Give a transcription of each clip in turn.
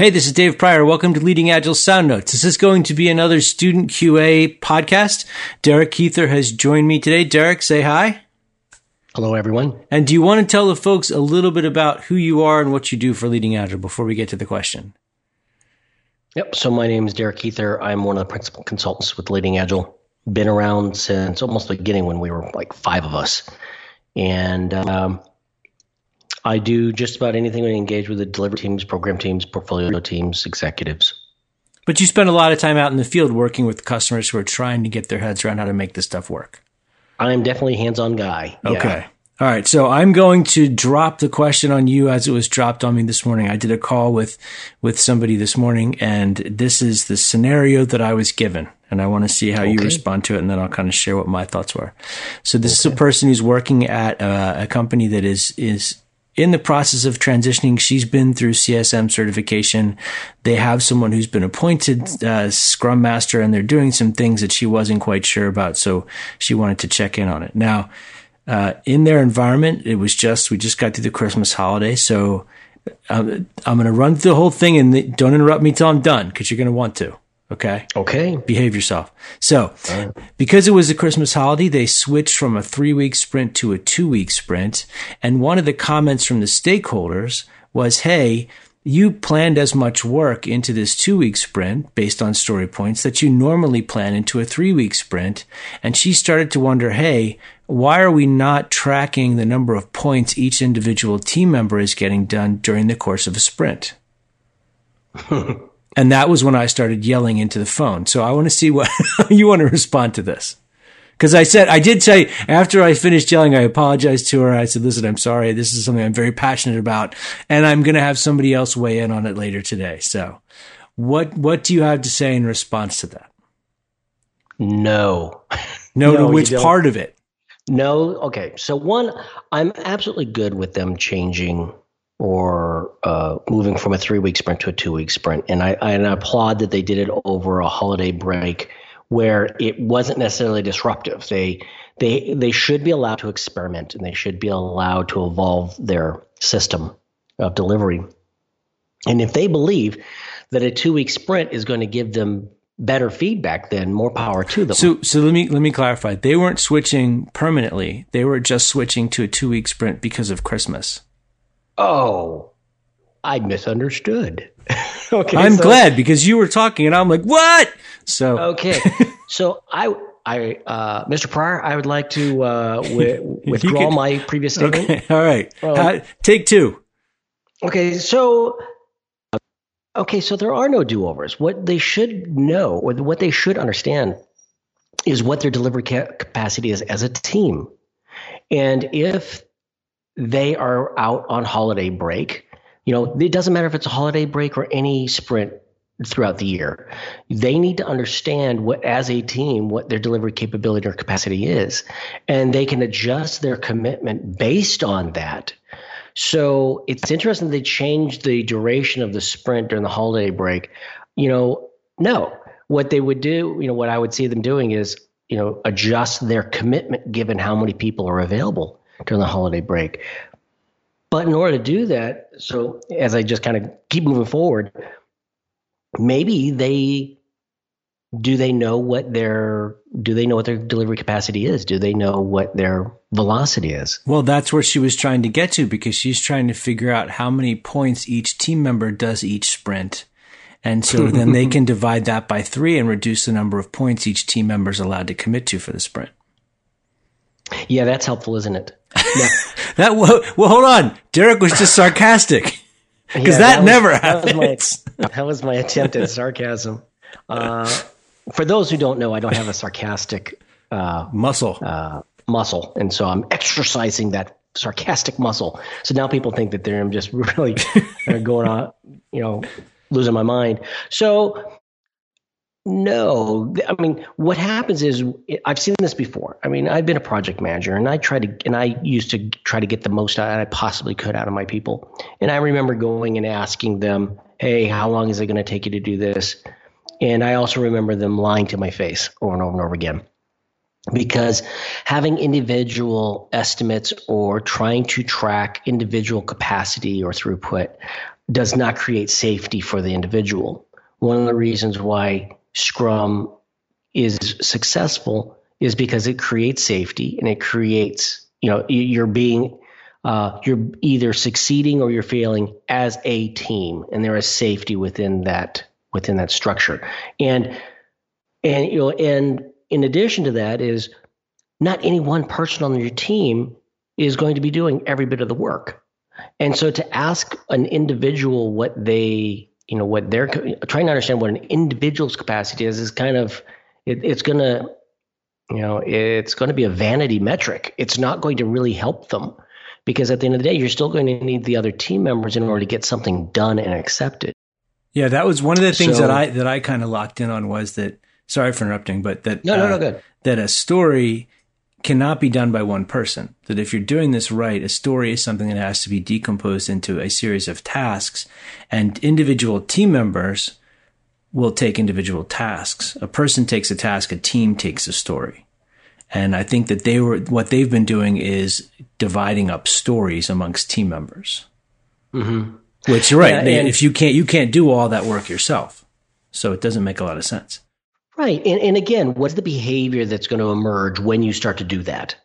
Hey, this is Dave Prior. Welcome to Leading Agile Sound Notes. This is going to be another student QA podcast. Derek Huether has joined me today. Derek, say hi. Hello, everyone. And do you want to tell the folks a little bit about who you are and what you do for Leading Agile before we get to the question? Yep. So my name is Derek Huether. I'm one of the principal consultants with Leading Agile. Been around since almost the beginning when we were like five of us. And um, I do just about anything we engage with the delivery teams, program teams, portfolio teams, executives. But you spend a lot of time out in the field working with customers who are trying to get their heads around how to make this stuff work. I'm definitely a hands-on guy. Okay. Yeah. All right. So I'm going to drop the question on you as it was dropped on me this morning. I did a call with, with somebody this morning and this is the scenario that I was given. And I want to see how okay. you respond to it. And then I'll kind of share what my thoughts were. So this okay. is a person who's working at a, a company that is, is in the process of transitioning. She's been through CSM certification. They have someone who's been appointed uh, Scrum Master, and they're doing some things that she wasn't quite sure about. So she wanted to check in on it. Now, uh, in their environment, it was just we just got through the Christmas holiday, so I'm, I'm going to run through the whole thing, and don't interrupt me till I'm done because you're going to want to. Okay. Okay. Behave yourself. So, right. because it was a Christmas holiday, they switched from a three week sprint to a two week sprint. And one of the comments from the stakeholders was, Hey, you planned as much work into this two week sprint based on story points that you normally plan into a three week sprint. And she started to wonder, Hey, why are we not tracking the number of points each individual team member is getting done during the course of a sprint? And that was when I started yelling into the phone. So I want to see what you want to respond to this. Cause I said, I did say after I finished yelling, I apologized to her. I said, listen, I'm sorry. This is something I'm very passionate about and I'm going to have somebody else weigh in on it later today. So what, what do you have to say in response to that? No. No, no to which part of it? No. Okay. So one, I'm absolutely good with them changing or uh, moving from a three week sprint to a two week sprint. And I, and I applaud that they did it over a holiday break where it wasn't necessarily disruptive. They they they should be allowed to experiment and they should be allowed to evolve their system of delivery. And if they believe that a two week sprint is going to give them better feedback, then more power to them. So so let me let me clarify. They weren't switching permanently. They were just switching to a two week sprint because of Christmas. Oh, I misunderstood. okay, I'm so, glad because you were talking and I'm like, what? So okay, so I. I, uh, Mr. Prior, I would like to uh, w- withdraw can, my previous statement. Okay, all right. uh, take two. Okay, so okay, so there are no do-overs. What they should know, or what they should understand, is what their delivery ca- capacity is as a team, and if they are out on holiday break. You know, it doesn't matter if it's a holiday break or any sprint throughout the year. They need to understand what, as a team, what their delivery capability or capacity is, and they can adjust their commitment based on that. So it's interesting they changed the duration of the sprint during the holiday break. You know, no, what they would do, you know, what I would see them doing is, you know, adjust their commitment given how many people are available during the holiday break. But in order to do that, so as I just kind of keep moving forward, maybe they do they know what their do they know what their delivery capacity is? Do they know what their velocity is? Well, that's where she was trying to get to because she's trying to figure out how many points each team member does each sprint. And so then they can divide that by three and reduce the number of points each team member is allowed to commit to for the sprint. Yeah, that's helpful, isn't it? Yeah. that well, well, hold on. Derek was just sarcastic because yeah, that, that, never was, happens. That was, my, that was my attempt at sarcasm. Uh, for those who don't know, I don't have a sarcastic uh, muscle. Uh, muscle, and so I'm exercising that sarcastic muscle. So now people think that they're I'm just really going on, you know, losing my mind. So no, I mean, what happens is I've seen this before. I mean, I've been a project manager, and I tried to, and I used to try to get the most out I possibly could out of my people. And I remember going and asking them, "Hey, how long is it going to take you to do this?" And I also remember them lying to my face over and over and over again. because having individual estimates or trying to track individual capacity or throughput does not create safety for the individual. One of the reasons why Scrum is successful is because it creates safety and it creates, you know, you're being, uh, you're either succeeding or you're failing as a team, and there is safety within that within that structure. And and you know, and in addition to that is not any one person on your team is going to be doing every bit of the work. And so to ask an individual what they, you know, what they're trying to understand what an individual's capacity is, is kind of, it, it's going to, you know, it's going to be a vanity metric. It's not going to really help them because at the end of the day, you're still going to need the other team members in order to get something done and accepted. Yeah, that was one of the things so, that I that I kind of locked in on was that. Sorry for interrupting, but that no, no, no, uh, good. That a story cannot be done by one person. That if you're doing this right, a story is something that has to be decomposed into a series of tasks, and individual team members will take individual tasks. A person takes a task, a team takes a story. And I think that they were, what they've been doing is dividing up stories amongst team members. Mm-hmm. Which, right. Yeah, if you can't, you can't do all that work yourself. So it doesn't make a lot of sense. Right. And, and again, what's the behavior that's going to emerge when you start to do that?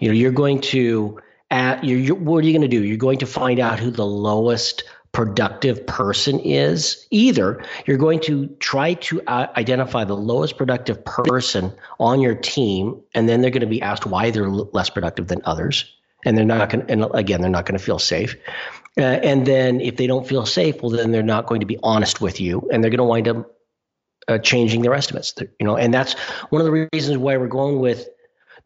You know, you're going to, at, you're, you're, what are you going to do? You're going to find out who the lowest productive person is. Either you're going to try to uh, identify the lowest productive person on your team, and then they're going to be asked why they're less productive than others. And they're not going to, and again, they're not going to feel safe. Uh, and then if they don't feel safe, well, then they're not going to be honest with you, and they're going to wind up uh, changing their estimates. You know, and that's one of the reasons why we're going with.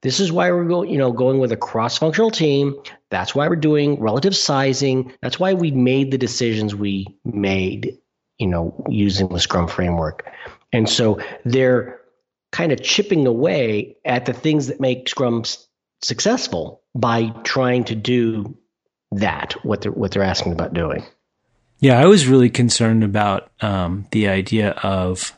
This is why we're going, you know, going with a cross-functional team. That's why we're doing relative sizing. That's why we made the decisions we made, you know, using the Scrum framework. And so they're kind of chipping away at the things that make Scrum successful by trying to do that what they're what they're asking about doing. Yeah, I was really concerned about um, the idea of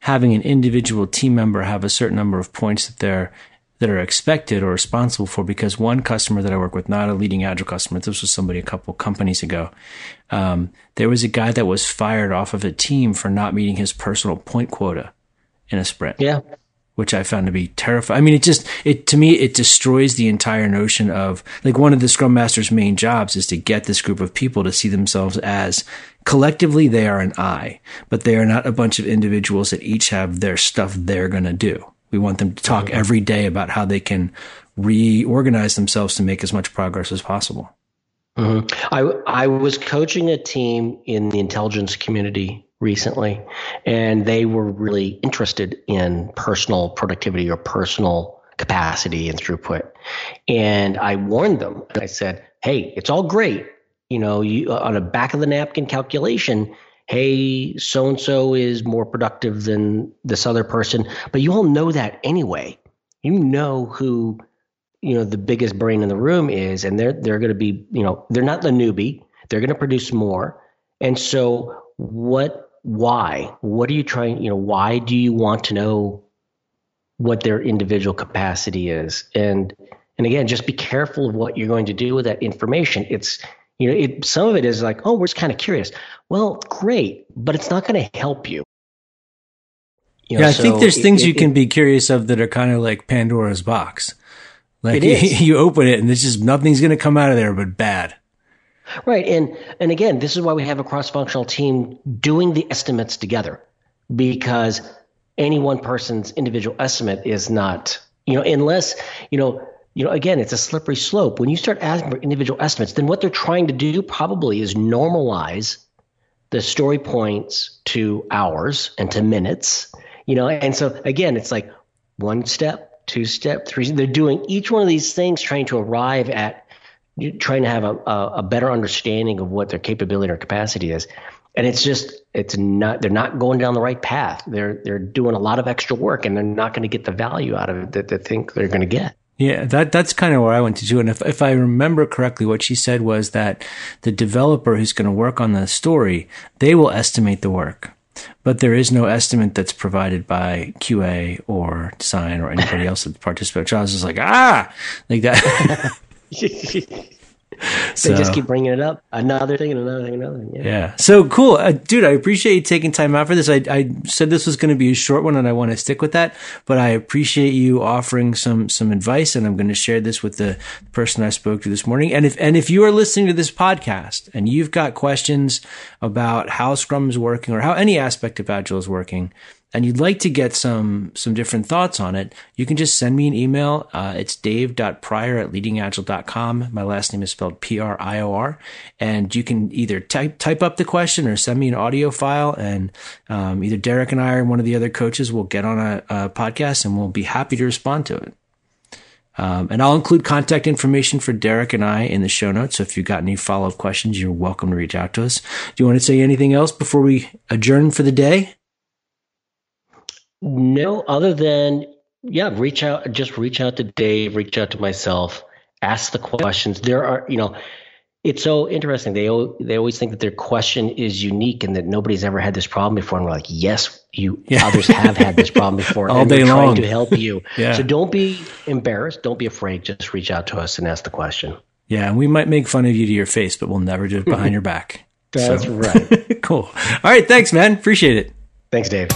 having an individual team member have a certain number of points that they're that are expected or responsible for because one customer that I work with, not a leading agile customer, this was somebody a couple companies ago. Um, there was a guy that was fired off of a team for not meeting his personal point quota in a sprint. Yeah which I found to be terrifying. I mean, it just, it, to me, it destroys the entire notion of, like, one of the Scrum Master's main jobs is to get this group of people to see themselves as collectively they are an I, but they are not a bunch of individuals that each have their stuff they're going to do. We want them to talk mm-hmm. every day about how they can reorganize themselves to make as much progress as possible. Mm-hmm. I I was coaching a team in the intelligence community recently, and they were really interested in personal productivity or personal capacity and throughput. And I warned them. I said, "Hey, it's all great, you know, you on a back of the napkin calculation." Hey, so and so is more productive than this other person, but you all know that anyway. You know who you know the biggest brain in the room is, and they're they're going to be you know they're not the newbie. They're going to produce more, and so what why? What are you trying, you know, why do you want to know what their individual capacity is? And and again, just be careful of what you're going to do with that information. It's you know, it some of it is like, oh, we're just kind of curious. Well, great, but it's not going to help you. you know, yeah, I so think there's it, things it, you can be curious of that are kind of like Pandora's box. Like you, you open it and there's just nothing's going to come out of there but bad. Right. And and again, this is why we have a cross-functional team doing the estimates together because any one person's individual estimate is not, you know, unless, you know, you know, again, it's a slippery slope. When you start asking for individual estimates, then what they're trying to do probably is normalize the story points to hours and to minutes, you know, and so again, it's like one step, two step, three. They're doing each one of these things trying to arrive at trying to have a, a, better understanding of what their capability or capacity is. And it's just it's not they're not going down the right path. They're they're doing a lot of extra work and they're not going to get the value out of it that they think they're going to get. Yeah that that's kind of where i went to do and if, if i remember correctly what she said was that the developer who's going to work on the story they will estimate the work. But there is no estimate that's provided by QA or design or anybody else that participates. I was just like, ah, like that. So, they just keep bringing it up. Another thing and another thing, another thing. Yeah. yeah. So cool, uh, dude. I appreciate you taking time out for this. I, I said this was going to be a short one, and I want to stick with that. But I appreciate you offering some some advice, and I'm going to share this with the person I spoke to this morning. And if and if you are listening to this podcast and you've got questions about how Scrum is working or how any aspect of Agile is working, and you'd like to get some some different thoughts on it, you can just send me an email. Uh, it's dave.prior at leadingagile.com. My last name is spelled P-R-I-O-R. And you can either type type up the question or send me an audio file. And um, either Derek and I or one of the other coaches will get on a, a podcast and we'll be happy to respond to it. Um, and I'll include contact information for Derek and I in the show notes. So if you've got any follow up questions, you're welcome to reach out to us. Do you want to say anything else before we adjourn for the day? No, other than yeah, reach out. Just reach out to Dave. Reach out to myself. Ask the questions. There are, you know, it's so interesting. They they always think that their question is unique and that nobody's ever had this problem before. And we're like, yes, you yeah. others have had this problem before, all and day we're long. trying to help you. yeah. So don't be embarrassed. Don't be afraid. Just reach out to us and ask the question. Yeah, and we might make fun of you to your face, but we'll never do it behind your back. That's so. right. cool. All right, thanks, man. Appreciate it. Thanks, Dave.